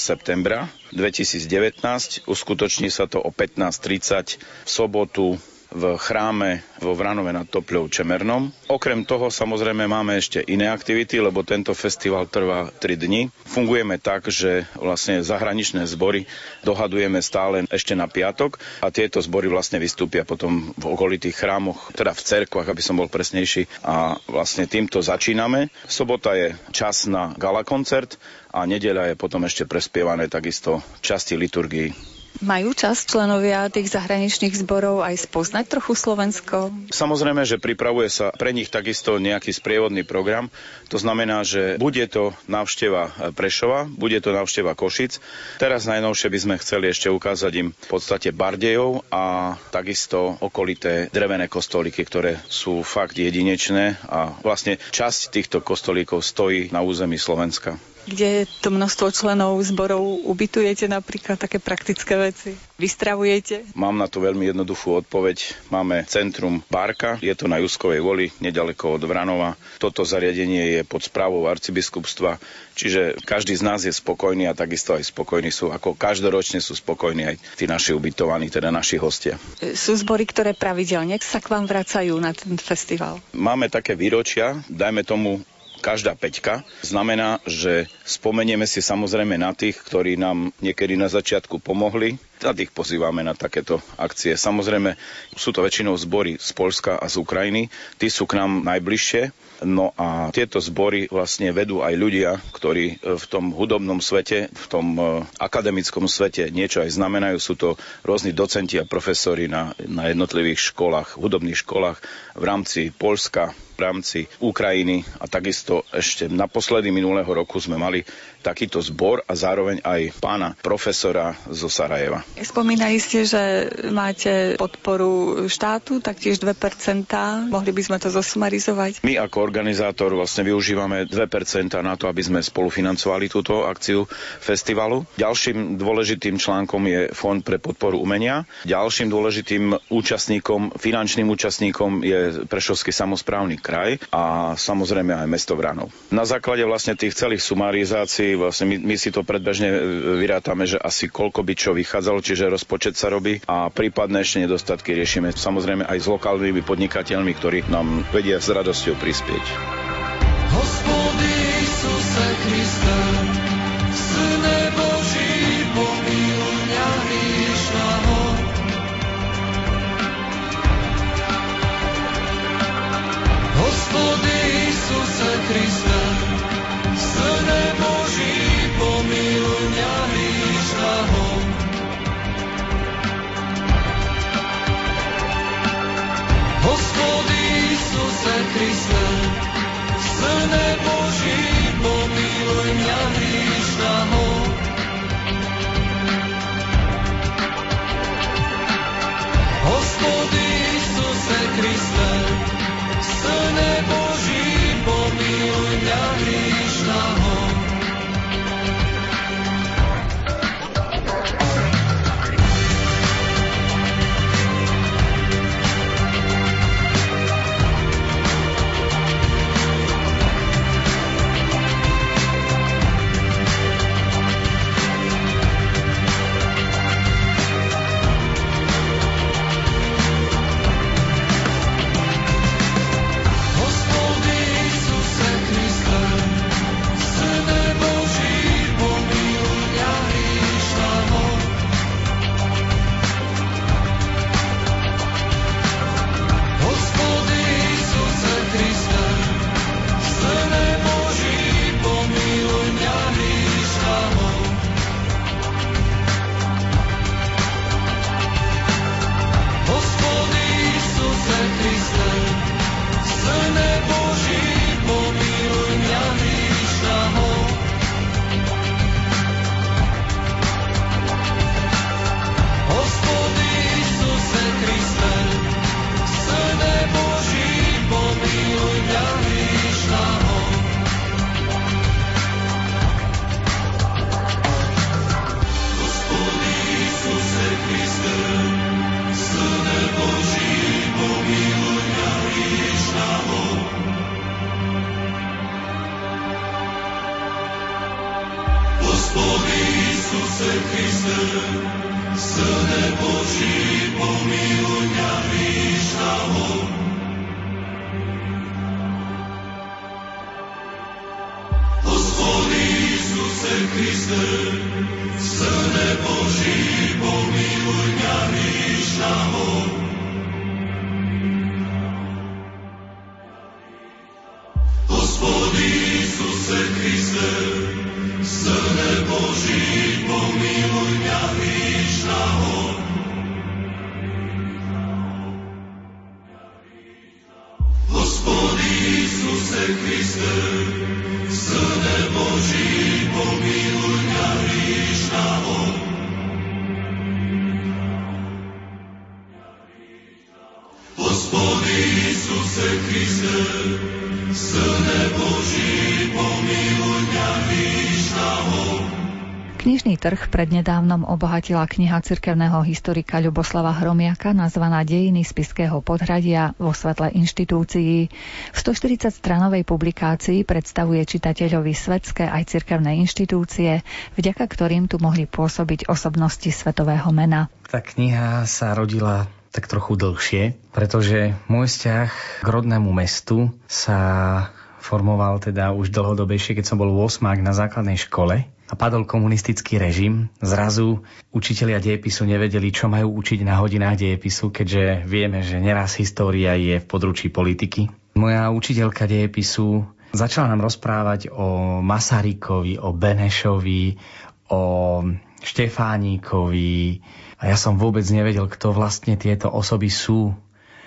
septembra 2019. Uskutoční sa to o 15.30 v sobotu v chráme vo Vranove nad Topľou Čemernom. Okrem toho samozrejme máme ešte iné aktivity, lebo tento festival trvá 3 dni. Fungujeme tak, že vlastne zahraničné zbory dohadujeme stále ešte na piatok a tieto zbory vlastne vystúpia potom v okolitých chrámoch, teda v cerkvách, aby som bol presnejší. A vlastne týmto začíname. Sobota je čas na gala koncert a nedeľa je potom ešte prespievané takisto časti liturgii. Majú čas členovia tých zahraničných zborov aj spoznať trochu Slovensko? Samozrejme, že pripravuje sa pre nich takisto nejaký sprievodný program. To znamená, že bude to návšteva Prešova, bude to návšteva Košic. Teraz najnovšie by sme chceli ešte ukázať im v podstate Bardejov a takisto okolité drevené kostolíky, ktoré sú fakt jedinečné a vlastne časť týchto kostolíkov stojí na území Slovenska kde to množstvo členov zborov ubytujete napríklad také praktické veci? Vystravujete? Mám na to veľmi jednoduchú odpoveď. Máme centrum Barka, je to na Juskovej voli, nedaleko od Vranova. Toto zariadenie je pod správou arcibiskupstva, čiže každý z nás je spokojný a takisto aj spokojní sú, ako každoročne sú spokojní aj tí naši ubytovaní, teda naši hostia. Sú zbory, ktoré pravidelne sa k vám vracajú na ten festival? Máme také výročia, dajme tomu každá peťka znamená, že spomenieme si samozrejme na tých, ktorí nám niekedy na začiatku pomohli, a tých pozývame na takéto akcie. Samozrejme, sú to väčšinou zbory z Polska a z Ukrajiny. Tí sú k nám najbližšie. No a tieto zbory vlastne vedú aj ľudia, ktorí v tom hudobnom svete, v tom e, akademickom svete niečo aj znamenajú. Sú to rôzni docenti a profesori na, na jednotlivých školách, hudobných školách v rámci Polska, v rámci Ukrajiny a takisto ešte naposledy minulého roku sme mali takýto zbor a zároveň aj pána profesora zo Sarajeva. Spomínali ste, že máte podporu štátu, taktiež 2%. Mohli by sme to zosumarizovať? My ako organizátor vlastne využívame 2% na to, aby sme spolufinancovali túto akciu festivalu. Ďalším dôležitým článkom je Fond pre podporu umenia. Ďalším dôležitým účastníkom, finančným účastníkom je Prešovský samozprávny kraj a samozrejme aj mesto Vranov. Na základe vlastne tých celých sumarizácií vlastne my, my si to predbežne e, vyrátame, že asi koľko by čo vychádzalo, čiže rozpočet sa robí a prípadné ešte nedostatky riešime samozrejme aj s lokálnymi podnikateľmi, ktorí nám vedia s radosťou prispieť. Hospody Isuse Kriste, Syne Hospody Knižný trh prednedávnom obohatila kniha cirkevného historika Ľuboslava Hromiaka nazvaná Dejiny spiského podhradia vo svetle inštitúcií. V 140-stranovej publikácii predstavuje čitateľovi svetské aj cirkevné inštitúcie, vďaka ktorým tu mohli pôsobiť osobnosti svetového mena. Tá kniha sa rodila tak trochu dlhšie, pretože môj vzťah k rodnému mestu sa formoval teda už dlhodobejšie, keď som bol 8 na základnej škole a padol komunistický režim. Zrazu učitelia dejepisu nevedeli, čo majú učiť na hodinách dejepisu, keďže vieme, že neraz história je v područí politiky. Moja učiteľka dejepisu začala nám rozprávať o Masarykovi, o Benešovi, o Štefáníkovi a ja som vôbec nevedel, kto vlastne tieto osoby sú.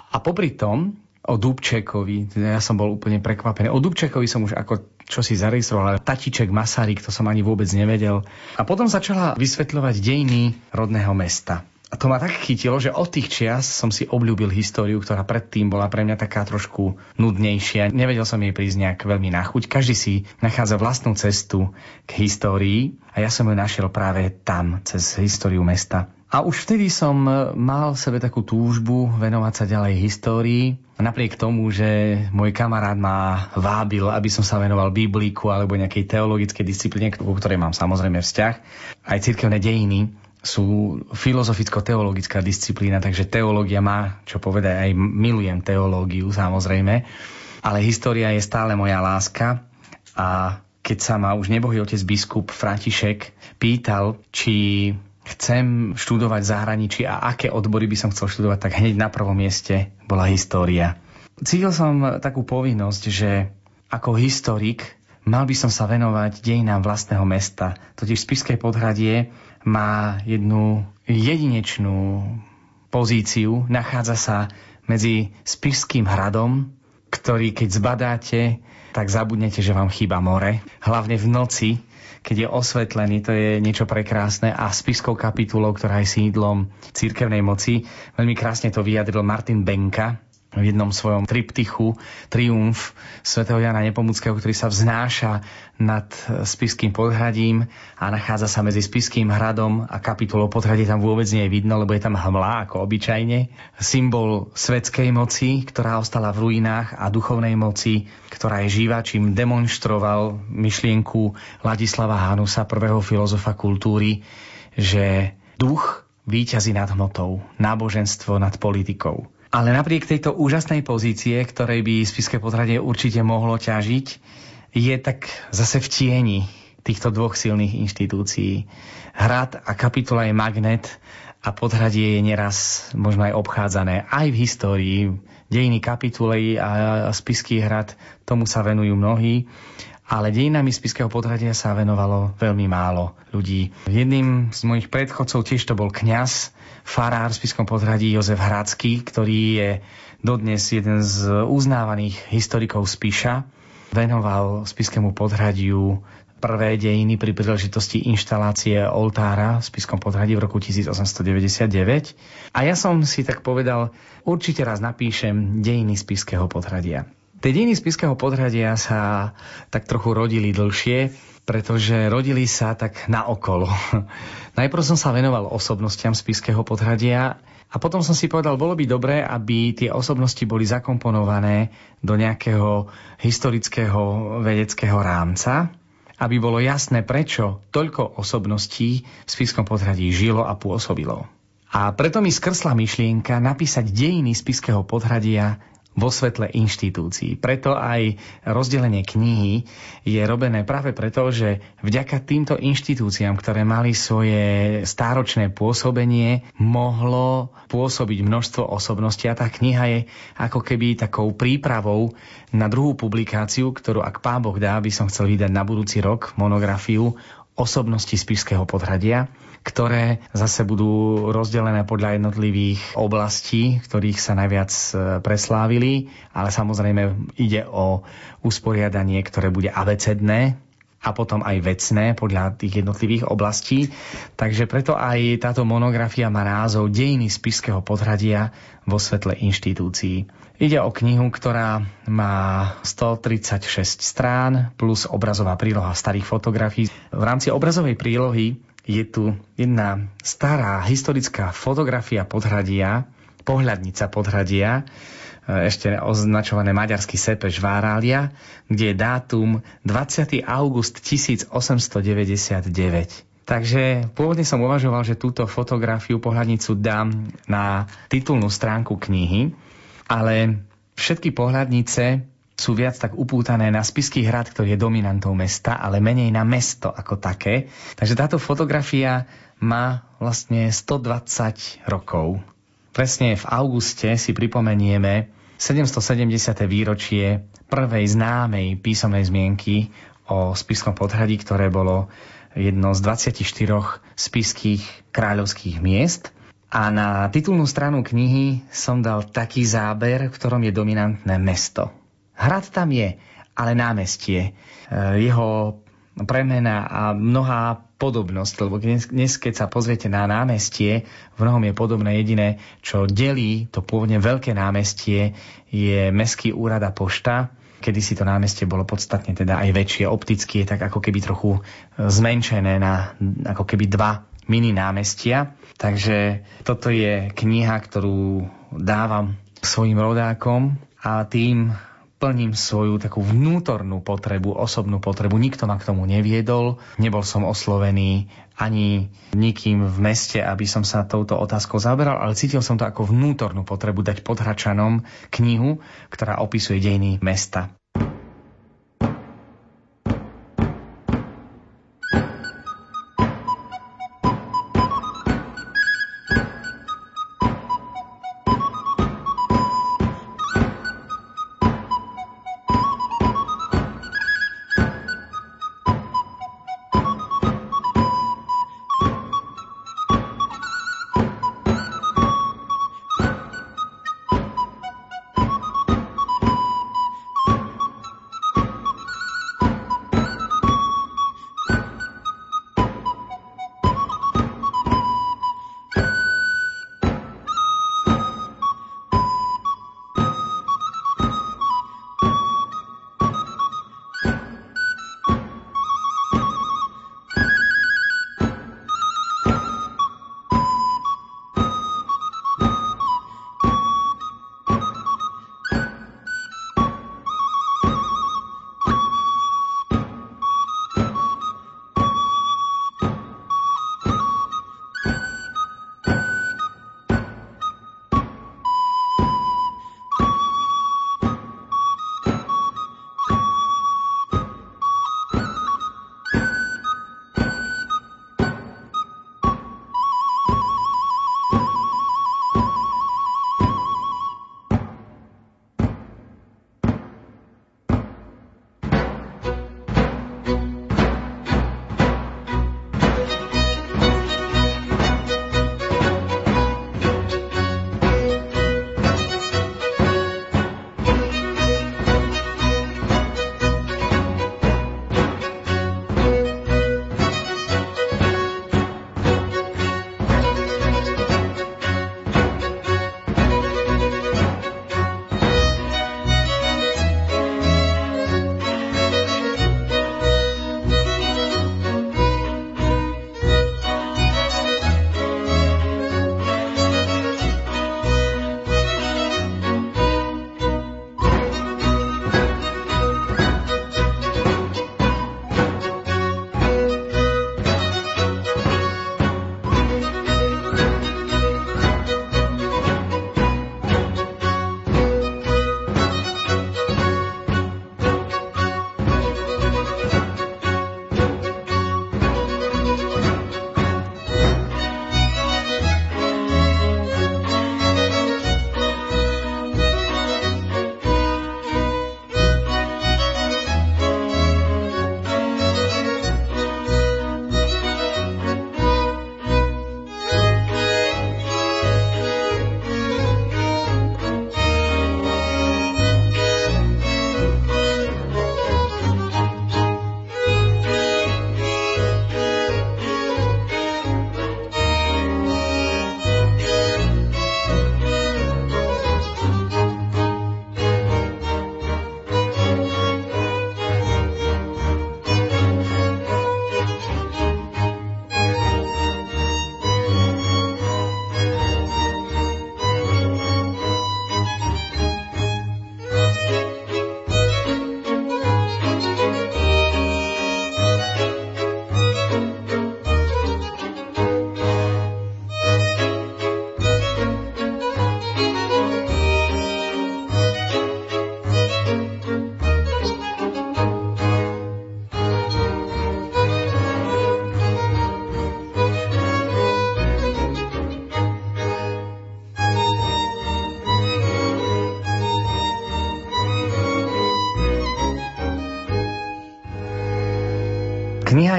A popri tom o Dubčekovi, ja som bol úplne prekvapený. O Dubčekovi som už ako čo si zaregistroval, ale Tatiček, Masaryk, to som ani vôbec nevedel. A potom začala vysvetľovať dejiny rodného mesta. A to ma tak chytilo, že od tých čias som si obľúbil históriu, ktorá predtým bola pre mňa taká trošku nudnejšia. Nevedel som jej prísť nejak veľmi na chuť. Každý si nachádza vlastnú cestu k histórii a ja som ju našiel práve tam, cez históriu mesta. A už vtedy som mal v sebe takú túžbu venovať sa ďalej histórii. Napriek tomu, že môj kamarát ma vábil, aby som sa venoval bibliku alebo nejakej teologickej disciplíne, ku ktorej mám samozrejme vzťah, aj cirkevné dejiny, sú filozoficko-teologická disciplína, takže teológia má, čo povedať, aj milujem teológiu samozrejme, ale história je stále moja láska a keď sa ma už nebohý otec biskup František pýtal, či chcem študovať v zahraničí a aké odbory by som chcel študovať, tak hneď na prvom mieste bola história. Cítil som takú povinnosť, že ako historik mal by som sa venovať dejinám vlastného mesta. Totiž v Spiskej podhradie má jednu jedinečnú pozíciu, nachádza sa medzi Spišským hradom, ktorý keď zbadáte, tak zabudnete, že vám chýba more. Hlavne v noci, keď je osvetlený, to je niečo prekrásne a spiskou kapitulou, ktorá je sídlom církevnej moci, veľmi krásne to vyjadril Martin Benka, v jednom svojom triptychu Triumf svätého Jana Nepomuckého, ktorý sa vznáša nad Spiským podhradím a nachádza sa medzi Spiským hradom a kapitolou podhradie tam vôbec nie je vidno, lebo je tam hmla ako obyčajne. Symbol svetskej moci, ktorá ostala v ruinách a duchovnej moci, ktorá je živá, čím demonstroval myšlienku Ladislava Hanusa, prvého filozofa kultúry, že duch víťazí nad hmotou, náboženstvo nad politikou. Ale napriek tejto úžasnej pozície, ktorej by Spiské podhradie určite mohlo ťažiť, je tak zase v tieni týchto dvoch silných inštitúcií. Hrad a kapitula je magnet a podhradie je neraz možno aj obchádzané aj v histórii. Dejiny kapituly a Spiský hrad, tomu sa venujú mnohí ale dejinami Spiského podhradia sa venovalo veľmi málo ľudí. Jedným z mojich predchodcov tiež to bol kňaz, farár v Spiskom podhradí Jozef Hradský, ktorý je dodnes jeden z uznávaných historikov Spiša. Venoval Spiskému podhradiu prvé dejiny pri príležitosti inštalácie oltára v Spiskom podhradí v roku 1899. A ja som si tak povedal, určite raz napíšem dejiny Spiského podhradia. Tie dejiny Spiského podhradia sa tak trochu rodili dlhšie, pretože rodili sa tak na okolo. Najprv som sa venoval osobnostiam Spiského podhradia a potom som si povedal, bolo by dobré, aby tie osobnosti boli zakomponované do nejakého historického vedeckého rámca, aby bolo jasné, prečo toľko osobností v Spiskom podhradí žilo a pôsobilo. A preto mi skrsla myšlienka napísať dejiny Spiského podhradia vo svetle inštitúcií. Preto aj rozdelenie knihy je robené práve preto, že vďaka týmto inštitúciám, ktoré mali svoje stáročné pôsobenie, mohlo pôsobiť množstvo osobností a tá kniha je ako keby takou prípravou na druhú publikáciu, ktorú ak pán Boh dá, by som chcel vydať na budúci rok monografiu osobnosti Spišského podhradia ktoré zase budú rozdelené podľa jednotlivých oblastí, ktorých sa najviac e, preslávili, ale samozrejme ide o usporiadanie, ktoré bude abecedné, a potom aj vecné podľa tých jednotlivých oblastí. Takže preto aj táto monografia má názov Dejiny spiského podhradia vo svetle inštitúcií. Ide o knihu, ktorá má 136 strán plus obrazová príloha starých fotografií. V rámci obrazovej prílohy je tu jedna stará historická fotografia podhradia, pohľadnica podhradia, e, ešte označované maďarský sepež Várália, kde je dátum 20. august 1899. Takže pôvodne som uvažoval, že túto fotografiu, pohľadnicu dám na titulnú stránku knihy, ale všetky pohľadnice sú viac tak upútané na Spisky hrad, ktorý je dominantou mesta, ale menej na mesto ako také. Takže táto fotografia má vlastne 120 rokov. Presne v auguste si pripomenieme 770. výročie prvej známej písomnej zmienky o spiskom podhradí, ktoré bolo jedno z 24 spiských kráľovských miest. A na titulnú stranu knihy som dal taký záber, v ktorom je dominantné mesto. Hrad tam je, ale námestie. E, jeho premena a mnohá podobnosť, lebo dnes, keď sa pozriete na námestie, v mnohom je podobné jediné, čo delí to pôvodne veľké námestie, je Mestský úrad a pošta, kedy si to námestie bolo podstatne teda aj väčšie, opticky je tak ako keby trochu e, zmenšené na ako keby dva mini námestia. Takže toto je kniha, ktorú dávam svojim rodákom a tým plním svoju takú vnútornú potrebu, osobnú potrebu. Nikto ma k tomu neviedol, nebol som oslovený ani nikým v meste, aby som sa touto otázkou zaberal, ale cítil som to ako vnútornú potrebu dať podhračanom knihu, ktorá opisuje dejiny mesta.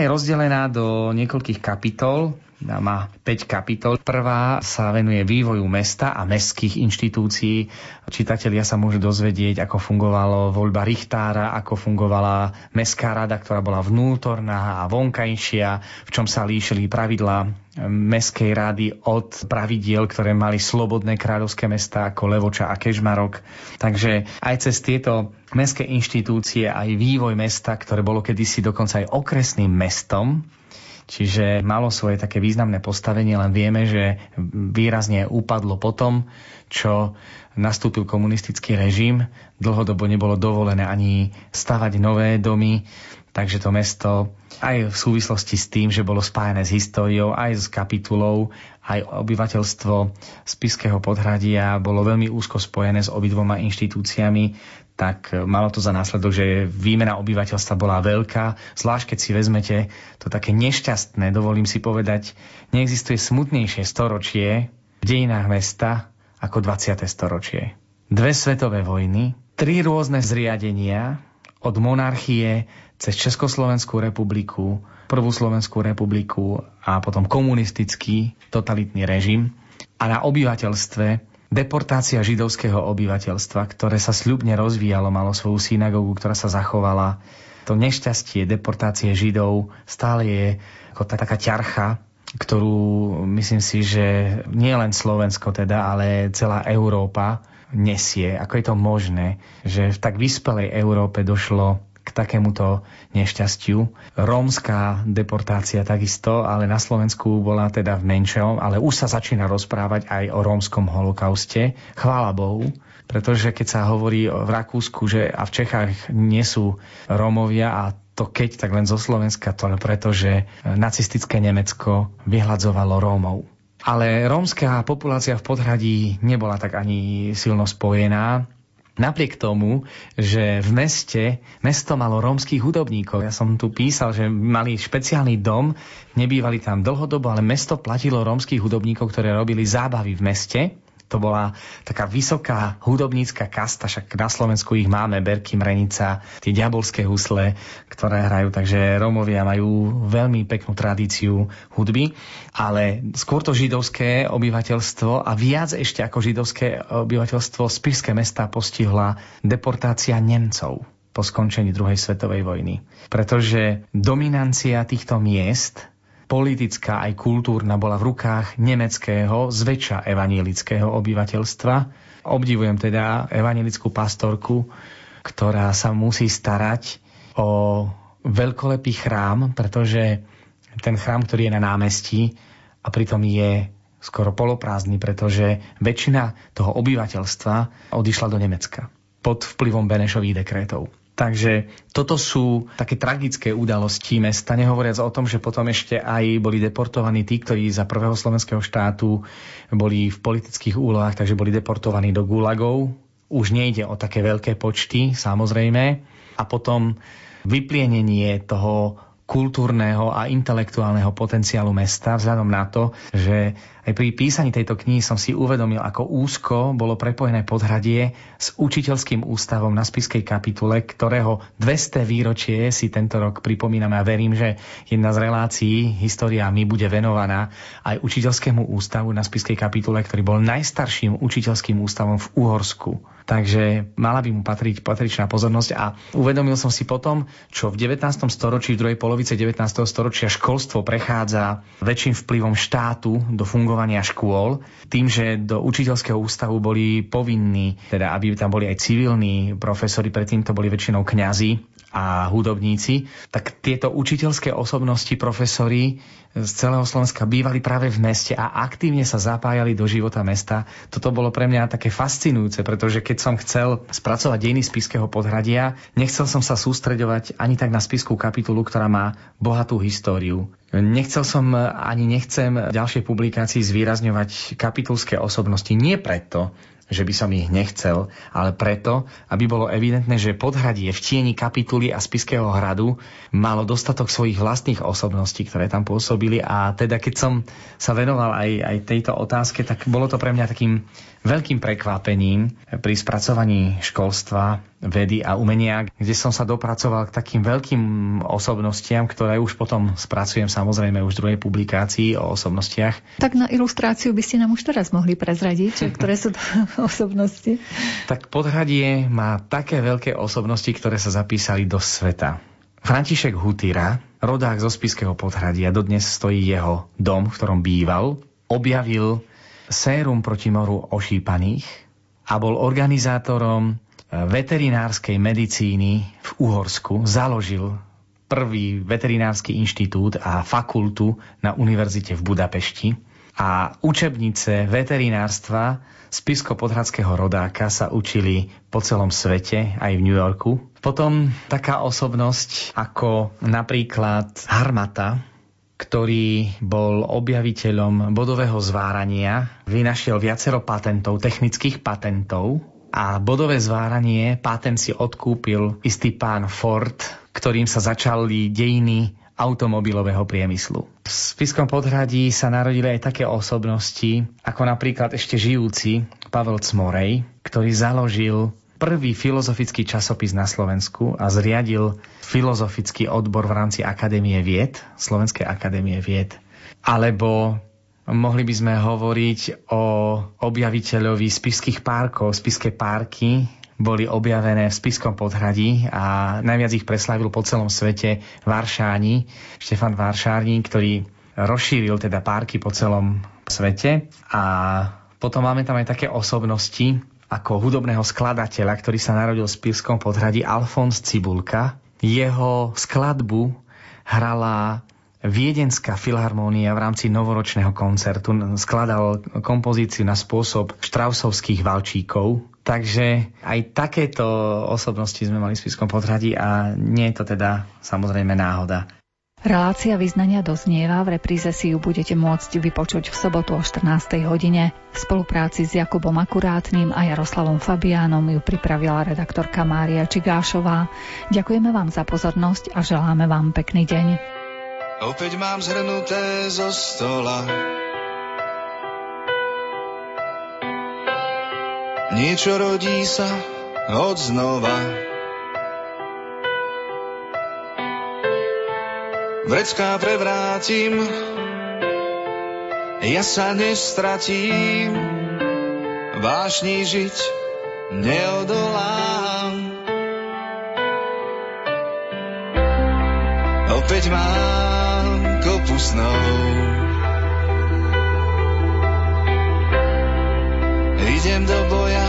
Je rozdelená do niekoľkých kapitol, má 5 kapitol. Prvá sa venuje vývoju mesta a mestských inštitúcií. Čitatelia sa môžu dozvedieť, ako fungovalo voľba Richtára, ako fungovala mestská rada, ktorá bola vnútorná a vonkajšia, v čom sa líšili pravidlá mestskej rady od pravidiel, ktoré mali slobodné kráľovské mesta ako Levoča a Kežmarok. Takže aj cez tieto mestské inštitúcie, aj vývoj mesta, ktoré bolo kedysi dokonca aj okresným mestom, Čiže malo svoje také významné postavenie, len vieme, že výrazne upadlo potom, čo nastúpil komunistický režim. Dlhodobo nebolo dovolené ani stavať nové domy, takže to mesto aj v súvislosti s tým, že bolo spájane s históriou, aj s kapitulou, aj obyvateľstvo Spiského podhradia bolo veľmi úzko spojené s obidvoma inštitúciami, tak malo to za následok, že výmena obyvateľstva bola veľká, zvlášť keď si vezmete to také nešťastné, dovolím si povedať, neexistuje smutnejšie storočie v dejinách mesta ako 20. storočie. Dve svetové vojny, tri rôzne zriadenia, od monarchie cez Československú republiku, Prvú Slovenskú republiku a potom komunistický totalitný režim. A na obyvateľstve deportácia židovského obyvateľstva, ktoré sa sľubne rozvíjalo, malo svoju synagógu, ktorá sa zachovala. To nešťastie deportácie židov stále je ako taká ťarcha, ktorú myslím si, že nie len Slovensko teda, ale celá Európa nesie. Ako je to možné, že v tak vyspelej Európe došlo k takémuto nešťastiu. Rómska deportácia takisto, ale na Slovensku bola teda v menšom, ale už sa začína rozprávať aj o rómskom holokauste. Chvála Bohu, pretože keď sa hovorí v Rakúsku že a v Čechách nie sú Rómovia a to keď, tak len zo Slovenska, to preto, že nacistické Nemecko vyhľadzovalo Rómov. Ale rómska populácia v podhradí nebola tak ani silno spojená Napriek tomu, že v meste, mesto malo rómskych hudobníkov. Ja som tu písal, že mali špeciálny dom, nebývali tam dlhodobo, ale mesto platilo rómskych hudobníkov, ktoré robili zábavy v meste to bola taká vysoká hudobnícka kasta, však na Slovensku ich máme, Berky, Mrenica, tie diabolské husle, ktoré hrajú, takže Rómovia majú veľmi peknú tradíciu hudby, ale skôr to židovské obyvateľstvo a viac ešte ako židovské obyvateľstvo Spišské mesta postihla deportácia Nemcov po skončení druhej svetovej vojny. Pretože dominancia týchto miest politická aj kultúrna bola v rukách nemeckého, zväčša evanielického obyvateľstva. Obdivujem teda evanielickú pastorku, ktorá sa musí starať o veľkolepý chrám, pretože ten chrám, ktorý je na námestí a pritom je skoro poloprázdny, pretože väčšina toho obyvateľstva odišla do Nemecka pod vplyvom Benešových dekrétov. Takže toto sú také tragické udalosti mesta, nehovoriac o tom, že potom ešte aj boli deportovaní tí, ktorí za prvého slovenského štátu boli v politických úlohách, takže boli deportovaní do gulagov. Už nejde o také veľké počty, samozrejme. A potom vyplienenie toho kultúrneho a intelektuálneho potenciálu mesta, vzhľadom na to, že aj pri písaní tejto knihy som si uvedomil, ako úzko bolo prepojené podhradie s učiteľským ústavom na Spiskej kapitule, ktorého 200 výročie si tento rok pripomíname a verím, že jedna z relácií História my bude venovaná aj učiteľskému ústavu na Spiskej kapitule, ktorý bol najstarším učiteľským ústavom v Uhorsku takže mala by mu patriť patričná pozornosť a uvedomil som si potom, čo v 19. storočí, v druhej polovice 19. storočia školstvo prechádza väčším vplyvom štátu do fungovania škôl, tým, že do učiteľského ústavu boli povinní, teda aby tam boli aj civilní profesori, predtým to boli väčšinou kňazi, a hudobníci, tak tieto učiteľské osobnosti, profesori z celého Slovenska bývali práve v meste a aktívne sa zapájali do života mesta. Toto bolo pre mňa také fascinujúce, pretože keď som chcel spracovať dejiny spiského podhradia, nechcel som sa sústreďovať ani tak na spiskú kapitulu, ktorá má bohatú históriu. Nechcel som ani nechcem v ďalšej publikácii zvýrazňovať kapitulské osobnosti. Nie preto, že by som ich nechcel, ale preto, aby bolo evidentné, že podhradie v tieni kapituly a Spiského hradu malo dostatok svojich vlastných osobností, ktoré tam pôsobili. A teda keď som sa venoval aj, aj tejto otázke, tak bolo to pre mňa takým veľkým prekvapením pri spracovaní školstva vedy a umenia, kde som sa dopracoval k takým veľkým osobnostiam, ktoré už potom spracujem samozrejme už v druhej publikácii o osobnostiach. Tak na ilustráciu by ste nám už teraz mohli prezradiť, ktoré sú to osobnosti. Tak podhradie má také veľké osobnosti, ktoré sa zapísali do sveta. František Hutýra, rodák zo Spiského podhradia, dodnes stojí jeho dom, v ktorom býval, objavil sérum proti moru ošípaných a bol organizátorom veterinárskej medicíny v Uhorsku založil prvý veterinársky inštitút a fakultu na univerzite v Budapešti. A učebnice veterinárstva spisko-podhradského rodáka sa učili po celom svete, aj v New Yorku. Potom taká osobnosť ako napríklad Harmata, ktorý bol objaviteľom bodového zvárania, vynašiel viacero patentov, technických patentov a bodové zváranie patent si odkúpil istý pán Ford, ktorým sa začali dejiny automobilového priemyslu. V Spiskom podhradí sa narodili aj také osobnosti, ako napríklad ešte žijúci Pavel Cmorej, ktorý založil prvý filozofický časopis na Slovensku a zriadil filozofický odbor v rámci Akadémie vied, Slovenskej akadémie vied. Alebo Mohli by sme hovoriť o objaviteľovi spiských párkov. Spiské párky boli objavené v Spiskom podhradí a najviac ich preslavil po celom svete Varšáni, Štefan Varšárni, ktorý rozšíril teda párky po celom svete a potom máme tam aj také osobnosti ako hudobného skladateľa, ktorý sa narodil v Spiskom podhradí Alfons Cibulka. Jeho skladbu hrala Viedenská filharmónia v rámci novoročného koncertu skladal kompozíciu na spôsob štrausovských valčíkov. Takže aj takéto osobnosti sme mali v Spiskom podhradí a nie je to teda samozrejme náhoda. Relácia vyznania doznieva, v repríze si ju budete môcť vypočuť v sobotu o 14. hodine. V spolupráci s Jakubom Akurátnym a Jaroslavom Fabiánom ju pripravila redaktorka Mária Čigášová. Ďakujeme vám za pozornosť a želáme vám pekný deň. Opäť mám zhrnuté zo stola. Niečo rodí sa od znova. Vrecká prevrátim Ja sa nestratím Vášni žiť neodolám. Opäť mám snov. Idem do boja,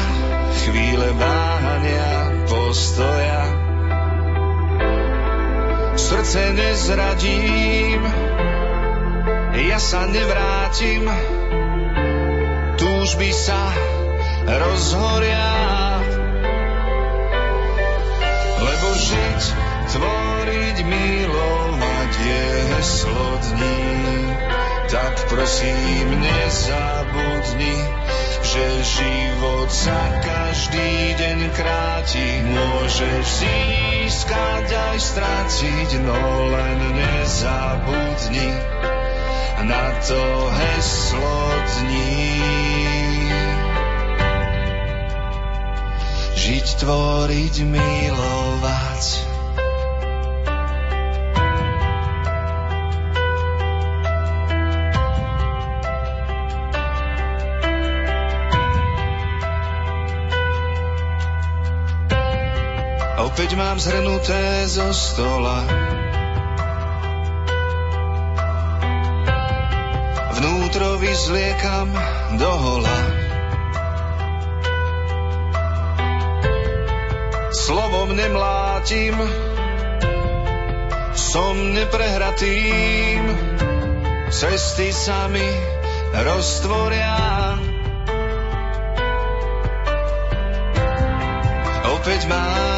chvíle váhania, postoja. Srdce nezradím, ja sa nevrátim, túžby sa rozhoria. Lebo žiť, tvoriť, milovať je heslo dní. Tak prosím, nezabudni, že život sa každý deň kráti. Môžeš získať aj stratiť, no len nezabudni na to heslo dní. Žiť, tvoriť, milovať opäť mám zhrnuté zo stola. Vnútro vyzliekam do hola. Slovom nemlátim, som neprehratým, cesty sa mi roztvoria. Opäť mám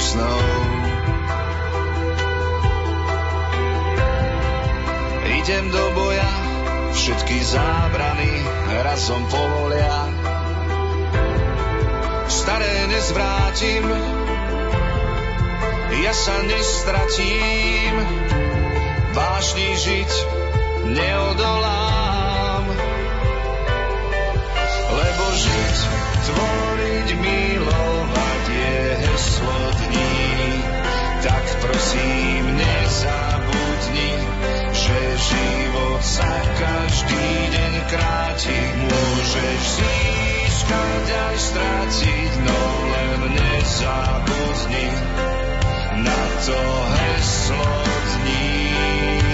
snov. Idem do boja, všetky zábrany razom povolia. Staré nezvrátim, ja sa nestratím, vážni žiť neodolám. Lebo žiť, tvoriť, milovať je život sa každý deň kráti. Môžeš získať aj strátiť, no len nezabudni na to heslo dní.